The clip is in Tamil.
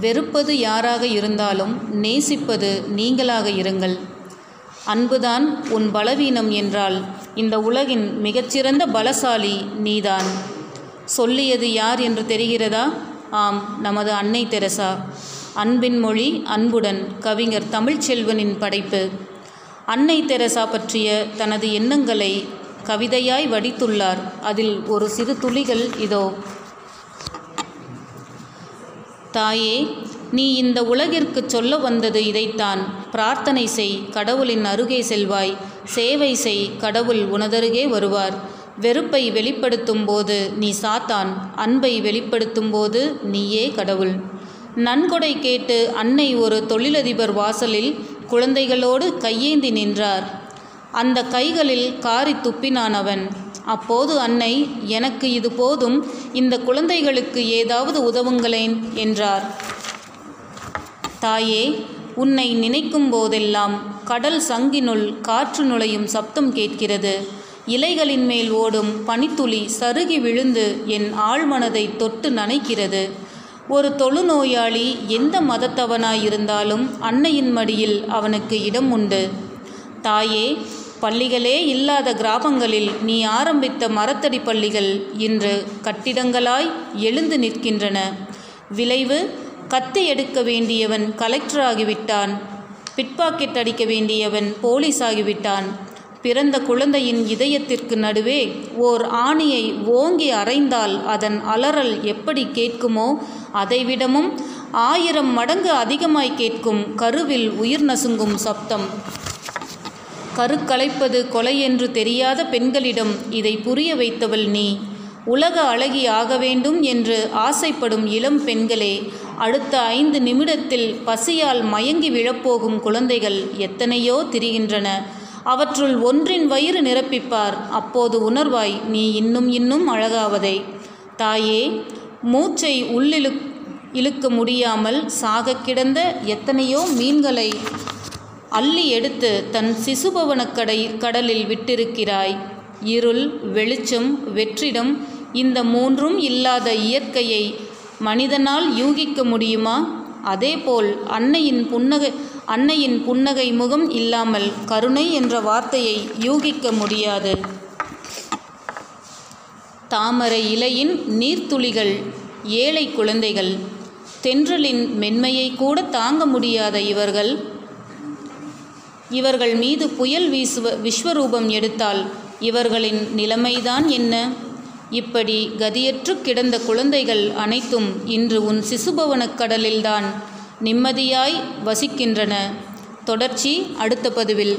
வெறுப்பது யாராக இருந்தாலும் நேசிப்பது நீங்களாக இருங்கள். அன்புதான் உன் பலவீனம் என்றால் இந்த உலகின் மிகச்சிறந்த பலசாலி நீதான். சொல்லியது யார் என்று தெரிகிறதா? ஆம் நமது அன்னை தெரசா. அன்பின் மொழி அன்புடன் கவிஞர் தமிழ்ச்செல்வனின் படைப்பு. அன்னை தெரசா பற்றிய தனது எண்ணங்களை கவிதையாய் வடித்துள்ளார். அதில் ஒரு சிறு துளிகள் இதோ. தாயே நீ இந்த உலகிற்கு சொல்ல வந்தது இதைத்தான். பிரார்த்தனை செய் கடவுளின் அருகே செல்வாய். சேவை செய் கடவுள் உனதருகே வருவார். வெறுப்பை வெளிப்படுத்தும் போது நீ சாத்தான். அன்பை வெளிப்படுத்தும் போது நீயே கடவுள். நன்கொடை கேட்டு அன்னை ஒரு தொழிலதிபர் வாசலில் குழந்தைகளோடு கையேந்தி நின்றார். அந்த கைகளில் காரி துப்பினான் அவன். அப்போது அன்னை எனக்கு இது போதும் இந்த குழந்தைகளுக்கு ஏதாவது உதவுங்களேன் என்றார். தாயே உன்னை நினைக்கும் போதெல்லாம் கடல் சங்கினுள் காற்று நுழையும் சப்தம் கேட்கிறது. இலைகளின் மேல் ஓடும் பனித்துளி சருகி விழுந்து என் ஆழ்மனதை தொட்டு நனைக்கிறது. ஒரு தொழுநோயாளி எந்த மதத்தவனாயிருந்தாலும் அன்னையின் மடியில் அவனுக்கு இடம் உண்டு. தாயே பள்ளிகளே இல்லாத கிராமங்களில் நீ ஆரம்பித்த மரத்தடி பள்ளிகள் இன்று கட்டிடங்களாய் எழுந்து நிற்கின்றன. விளைவு கத்தி எடுக்க வேண்டியவன் கலெக்டர் ஆகிவிட்டான். பிட்பாக்கெட் அடிக்க வேண்டியவன் போலீஸ் ஆகிவிட்டான். பிறந்த குழந்தையின் இதயத்திற்கு நடுவே ஓர் ஆணியை ஓங்கி அரைந்தால் அதன் அலறல் எப்படி கேட்குமோ அதைவிடமும் ஆயிரம் மடங்கு அதிகமாய் கேட்கும் கருவில் உயிர் நசுங்கும் சப்தம். கருக்கலைப்பது கொலை என்று தெரியாத பெண்களிடம் இதை புரிய வைத்தவள் நீ. உலக அழகி ஆக வேண்டும் என்று ஆசைப்படும் இளம் பெண்களே அடுத்த ஐந்து நிமிடத்தில் பசியால் மயங்கி விழப்போகும் குழந்தைகள் எத்தனையோ திரிகின்றன. அவற்றுள் ஒன்றின் வயிறு நிரப்பிப்பார். அப்போது உணர்வாய் நீ இன்னும் இன்னும் அழகாவதை. தாயே மூச்சை உள்ளிழு இழுக்க முடியாமல் சாகக் கிடந்த எத்தனையோ மீன்களை அள்ளி எடுத்து தன் சிசுபவனக்கடை கடலில் விட்டிருக்கிறாய். இருள் வெளிச்சம் வெற்றிடம் இந்த மூன்றும் இல்லாத இயற்கையை மனிதனால் யூகிக்க முடியுமா? அதேபோல் அன்னையின் புன்னகை அன்னையின் புன்னகை முகம் இல்லாமல் கருணை என்ற வார்த்தையை யூகிக்க முடியாது. தாமரை இலையின் நீர்த்துளிகள் ஏழை குழந்தைகள் தென்றலின் மென்மையை கூட தாங்க முடியாத இவர்கள். இவர்கள் மீது புயல் வீசுவ விஸ்வரூபம் எடுத்தால் இவர்களின் நிலைமைதான் என்ன? இப்படி கதியற்று கிடந்த குழந்தைகள் அனைத்தும் இன்று உன் சிசுபவனக் கடலில்தான் நிம்மதியாய் வசிக்கின்றன. தொடர்ச்சி அடுத்த பதிவில்.